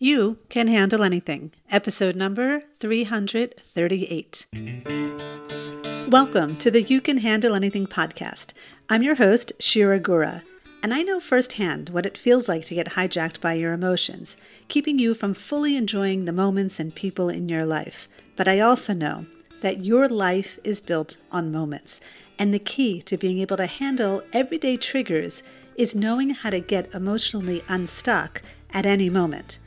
You Can Handle Anything, episode number 338. Welcome to the You Can Handle Anything podcast. I'm your host, Shira Gura, and I know firsthand what it feels like to get hijacked by your emotions, keeping you from fully enjoying the moments and people in your life. But I also know that your life is built on moments, and the key to being able to handle everyday triggers is knowing how to get emotionally unstuck at any moment.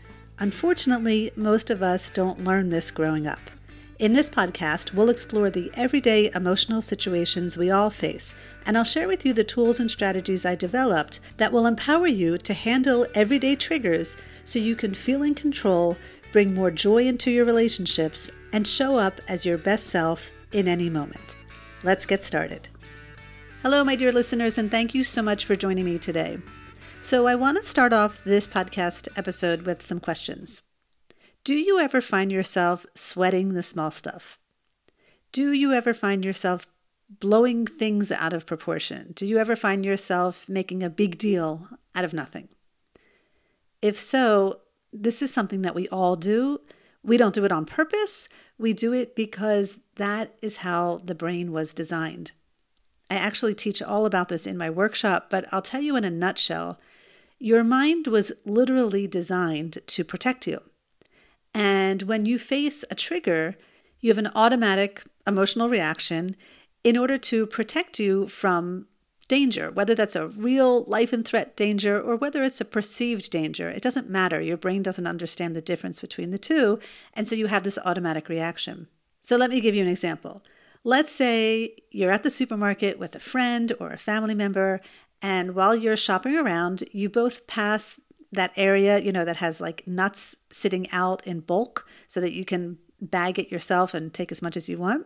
Unfortunately, most of us don't learn this growing up. In this podcast, we'll explore the everyday emotional situations we all face, and I'll share with you the tools and strategies I developed that will empower you to handle everyday triggers so you can feel in control, bring more joy into your relationships, and show up as your best self in any moment. Let's get started. Hello, my dear listeners, and thank you so much for joining me today. So, I want to start off this podcast episode with some questions. Do you ever find yourself sweating the small stuff? Do you ever find yourself blowing things out of proportion? Do you ever find yourself making a big deal out of nothing? If so, this is something that we all do. We don't do it on purpose, we do it because that is how the brain was designed. I actually teach all about this in my workshop, but I'll tell you in a nutshell your mind was literally designed to protect you. And when you face a trigger, you have an automatic emotional reaction in order to protect you from danger, whether that's a real life and threat danger or whether it's a perceived danger. It doesn't matter. Your brain doesn't understand the difference between the two. And so you have this automatic reaction. So let me give you an example. Let's say you're at the supermarket with a friend or a family member, and while you're shopping around, you both pass that area, you know, that has like nuts sitting out in bulk so that you can bag it yourself and take as much as you want,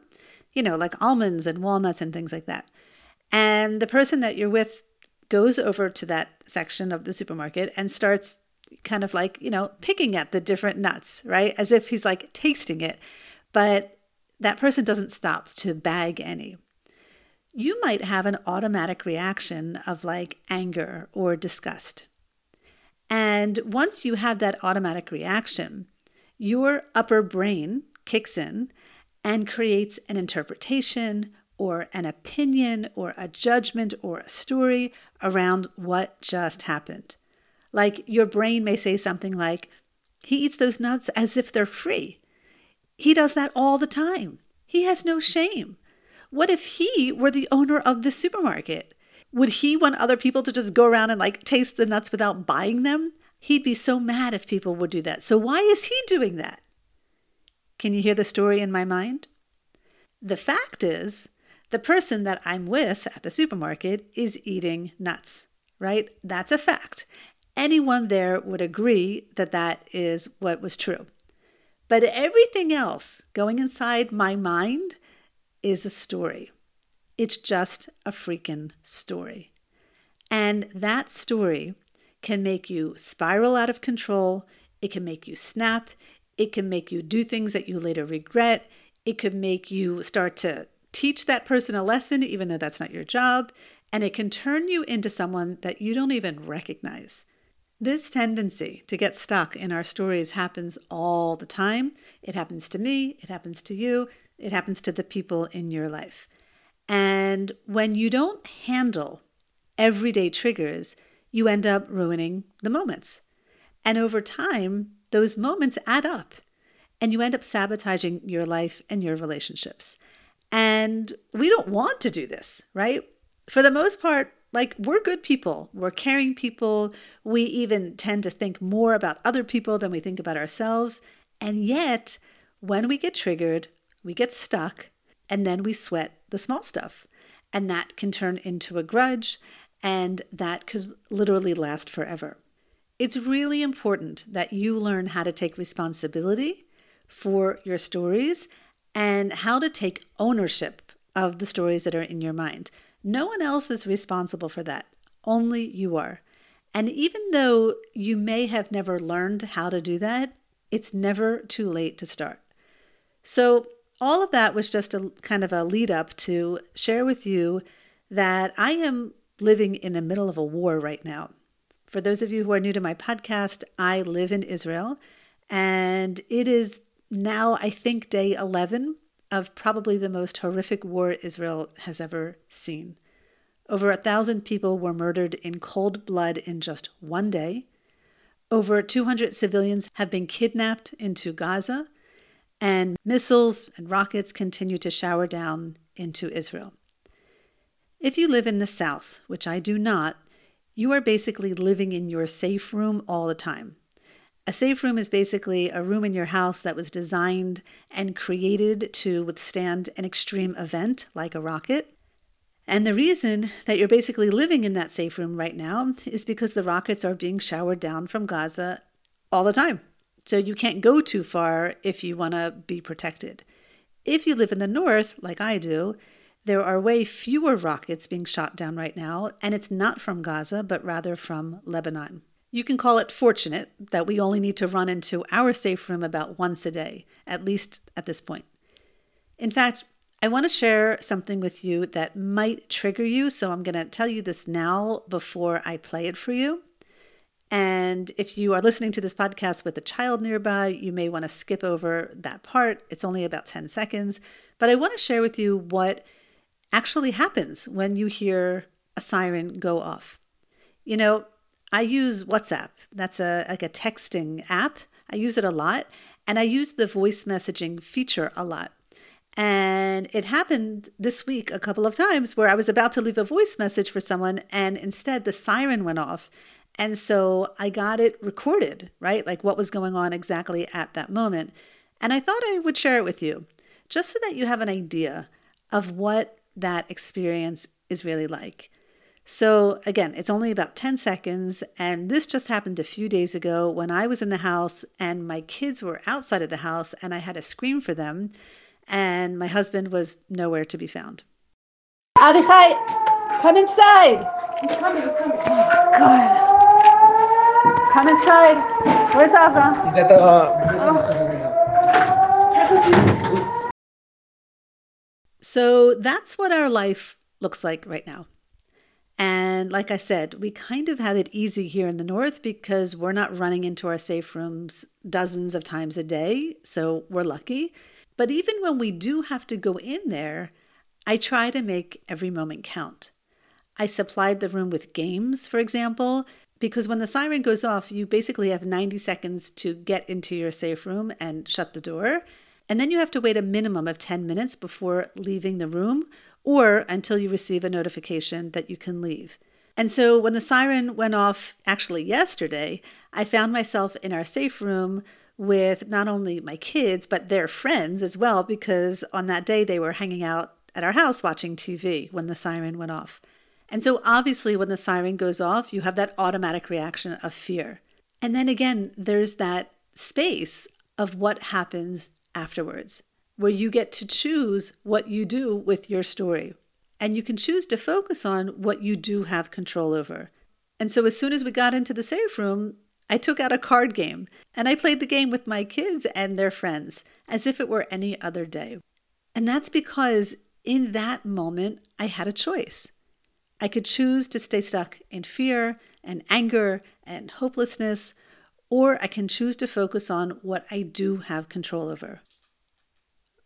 you know, like almonds and walnuts and things like that. And the person that you're with goes over to that section of the supermarket and starts kind of like, you know, picking at the different nuts, right? As if he's like tasting it. But that person doesn't stop to bag any you might have an automatic reaction of like anger or disgust. And once you have that automatic reaction, your upper brain kicks in and creates an interpretation or an opinion or a judgment or a story around what just happened. Like your brain may say something like, he eats those nuts as if they're free. He does that all the time. He has no shame. What if he were the owner of the supermarket? Would he want other people to just go around and like taste the nuts without buying them? He'd be so mad if people would do that. So, why is he doing that? Can you hear the story in my mind? The fact is, the person that I'm with at the supermarket is eating nuts, right? That's a fact. Anyone there would agree that that is what was true. But everything else going inside my mind is a story. It's just a freaking story. And that story can make you spiral out of control. It can make you snap. It can make you do things that you later regret. It could make you start to teach that person a lesson, even though that's not your job. And it can turn you into someone that you don't even recognize. This tendency to get stuck in our stories happens all the time. It happens to me, it happens to you, it happens to the people in your life. And when you don't handle everyday triggers, you end up ruining the moments. And over time, those moments add up and you end up sabotaging your life and your relationships. And we don't want to do this, right? For the most part, like we're good people, we're caring people. We even tend to think more about other people than we think about ourselves. And yet, when we get triggered, we get stuck, and then we sweat the small stuff. And that can turn into a grudge, and that could literally last forever. It's really important that you learn how to take responsibility for your stories and how to take ownership of the stories that are in your mind. No one else is responsible for that, only you are. And even though you may have never learned how to do that, it's never too late to start. So, all of that was just a kind of a lead up to share with you that I am living in the middle of a war right now. For those of you who are new to my podcast, I live in Israel And it is now, I think, day 11 of probably the most horrific war Israel has ever seen. Over a thousand people were murdered in cold blood in just one day. Over 200 civilians have been kidnapped into Gaza, and missiles and rockets continue to shower down into Israel. If you live in the South, which I do not, you are basically living in your safe room all the time. A safe room is basically a room in your house that was designed and created to withstand an extreme event like a rocket. And the reason that you're basically living in that safe room right now is because the rockets are being showered down from Gaza all the time. So you can't go too far if you want to be protected. If you live in the north, like I do, there are way fewer rockets being shot down right now, and it's not from Gaza, but rather from Lebanon. You can call it fortunate that we only need to run into our safe room about once a day, at least at this point. In fact, I want to share something with you that might trigger you, so I'm going to tell you this now before I play it for you. And if you are listening to this podcast with a child nearby, you may want to skip over that part. It's only about 10 seconds. But I want to share with you what actually happens when you hear a siren go off. You know, I use WhatsApp. That's a like a texting app. I use it a lot and I use the voice messaging feature a lot. And it happened this week a couple of times where I was about to leave a voice message for someone and instead the siren went off. And so I got it recorded, right? Like what was going on exactly at that moment. And I thought I would share it with you just so that you have an idea of what that experience is really like. So, again, it's only about 10 seconds. And this just happened a few days ago when I was in the house and my kids were outside of the house and I had to scream for them. And my husband was nowhere to be found. Avichai, come inside. He's coming, he's coming. Oh, God. Come inside. Where's Ava? He's at the. Uh, oh. So that's what our life looks like right now. And like I said, we kind of have it easy here in the North because we're not running into our safe rooms dozens of times a day. So we're lucky. But even when we do have to go in there, I try to make every moment count. I supplied the room with games, for example, because when the siren goes off, you basically have 90 seconds to get into your safe room and shut the door. And then you have to wait a minimum of 10 minutes before leaving the room or until you receive a notification that you can leave. And so when the siren went off, actually yesterday, I found myself in our safe room with not only my kids, but their friends as well, because on that day they were hanging out at our house watching TV when the siren went off. And so obviously, when the siren goes off, you have that automatic reaction of fear. And then again, there's that space of what happens afterwards where you get to choose what you do with your story. And you can choose to focus on what you do have control over. And so, as soon as we got into the safe room, I took out a card game and I played the game with my kids and their friends as if it were any other day. And that's because in that moment, I had a choice. I could choose to stay stuck in fear and anger and hopelessness, or I can choose to focus on what I do have control over.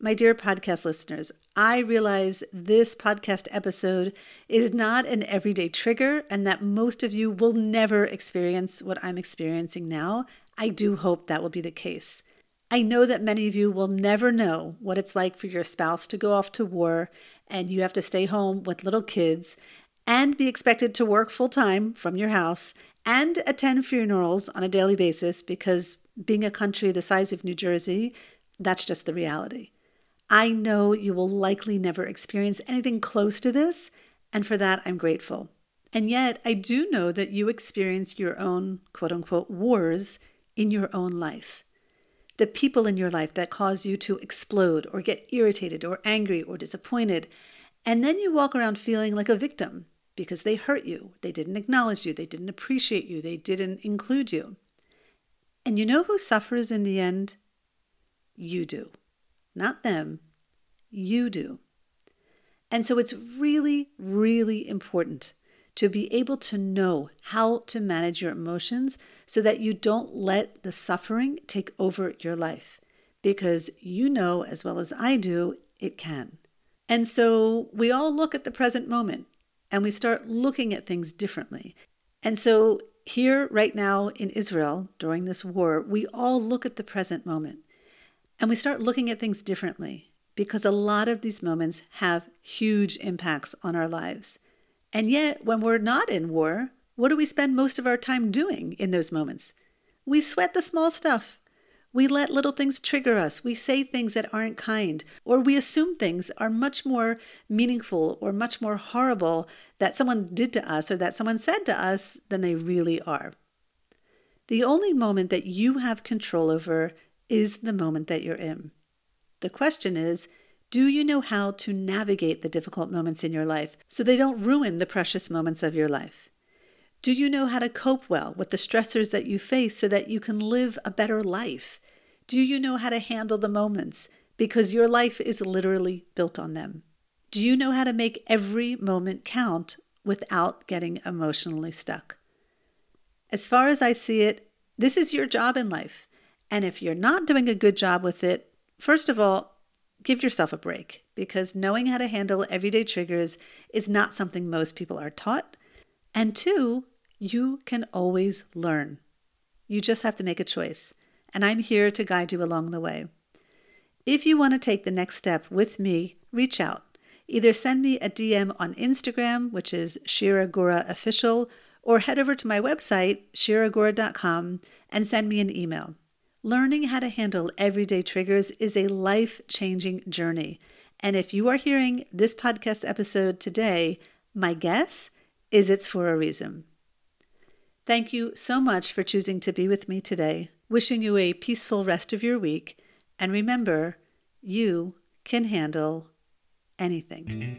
My dear podcast listeners, I realize this podcast episode is not an everyday trigger and that most of you will never experience what I'm experiencing now. I do hope that will be the case. I know that many of you will never know what it's like for your spouse to go off to war and you have to stay home with little kids and be expected to work full time from your house and attend funerals on a daily basis because being a country the size of New Jersey, that's just the reality. I know you will likely never experience anything close to this, and for that I'm grateful. And yet, I do know that you experience your own quote unquote wars in your own life. The people in your life that cause you to explode or get irritated or angry or disappointed. And then you walk around feeling like a victim because they hurt you, they didn't acknowledge you, they didn't appreciate you, they didn't include you. And you know who suffers in the end? You do not them, you do. And so it's really, really important to be able to know how to manage your emotions so that you don't let the suffering take over your life. Because you know as well as I do, it can. And so we all look at the present moment and we start looking at things differently. And so here, right now in Israel, during this war, we all look at the present moment and we start looking at things differently because a lot of these moments have huge impacts on our lives. And yet, when we're not in war, what do we spend most of our time doing in those moments? We sweat the small stuff. We let little things trigger us. We say things that aren't kind, or we assume things are much more meaningful or much more horrible that someone did to us or that someone said to us than they really are. The only moment that you have control over is the moment that you're in. The question is do you know how to navigate the difficult moments in your life so they don't ruin the precious moments of your life? Do you know how to cope well with the stressors that you face so that you can live a better life? Do you know how to handle the moments because your life is literally built on them? Do you know how to make every moment count without getting emotionally stuck? As far as I see it, this is your job in life. And if you're not doing a good job with it, first of all, give yourself a break because knowing how to handle everyday triggers is not something most people are taught. And two, you can always learn. You just have to make a choice. And I'm here to guide you along the way. If you want to take the next step with me, reach out. Either send me a DM on Instagram, which is Shira Gura Official, or head over to my website, shiragura.com, and send me an email. Learning how to handle everyday triggers is a life changing journey. And if you are hearing this podcast episode today, my guess is it's for a reason. Thank you so much for choosing to be with me today. Wishing you a peaceful rest of your week. And remember, you can handle anything.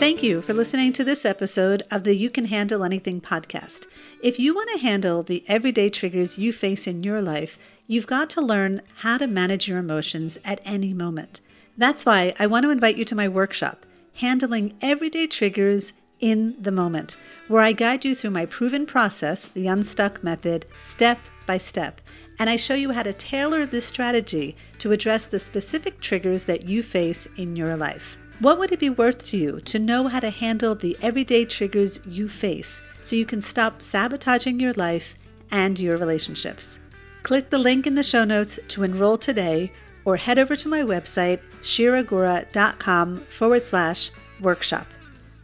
Thank you for listening to this episode of the You Can Handle Anything podcast. If you want to handle the everyday triggers you face in your life, you've got to learn how to manage your emotions at any moment. That's why I want to invite you to my workshop, Handling Everyday Triggers in the Moment, where I guide you through my proven process, the Unstuck Method, step by step. And I show you how to tailor this strategy to address the specific triggers that you face in your life. What would it be worth to you to know how to handle the everyday triggers you face so you can stop sabotaging your life and your relationships? Click the link in the show notes to enroll today or head over to my website, shiragura.com forward slash workshop.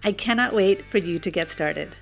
I cannot wait for you to get started.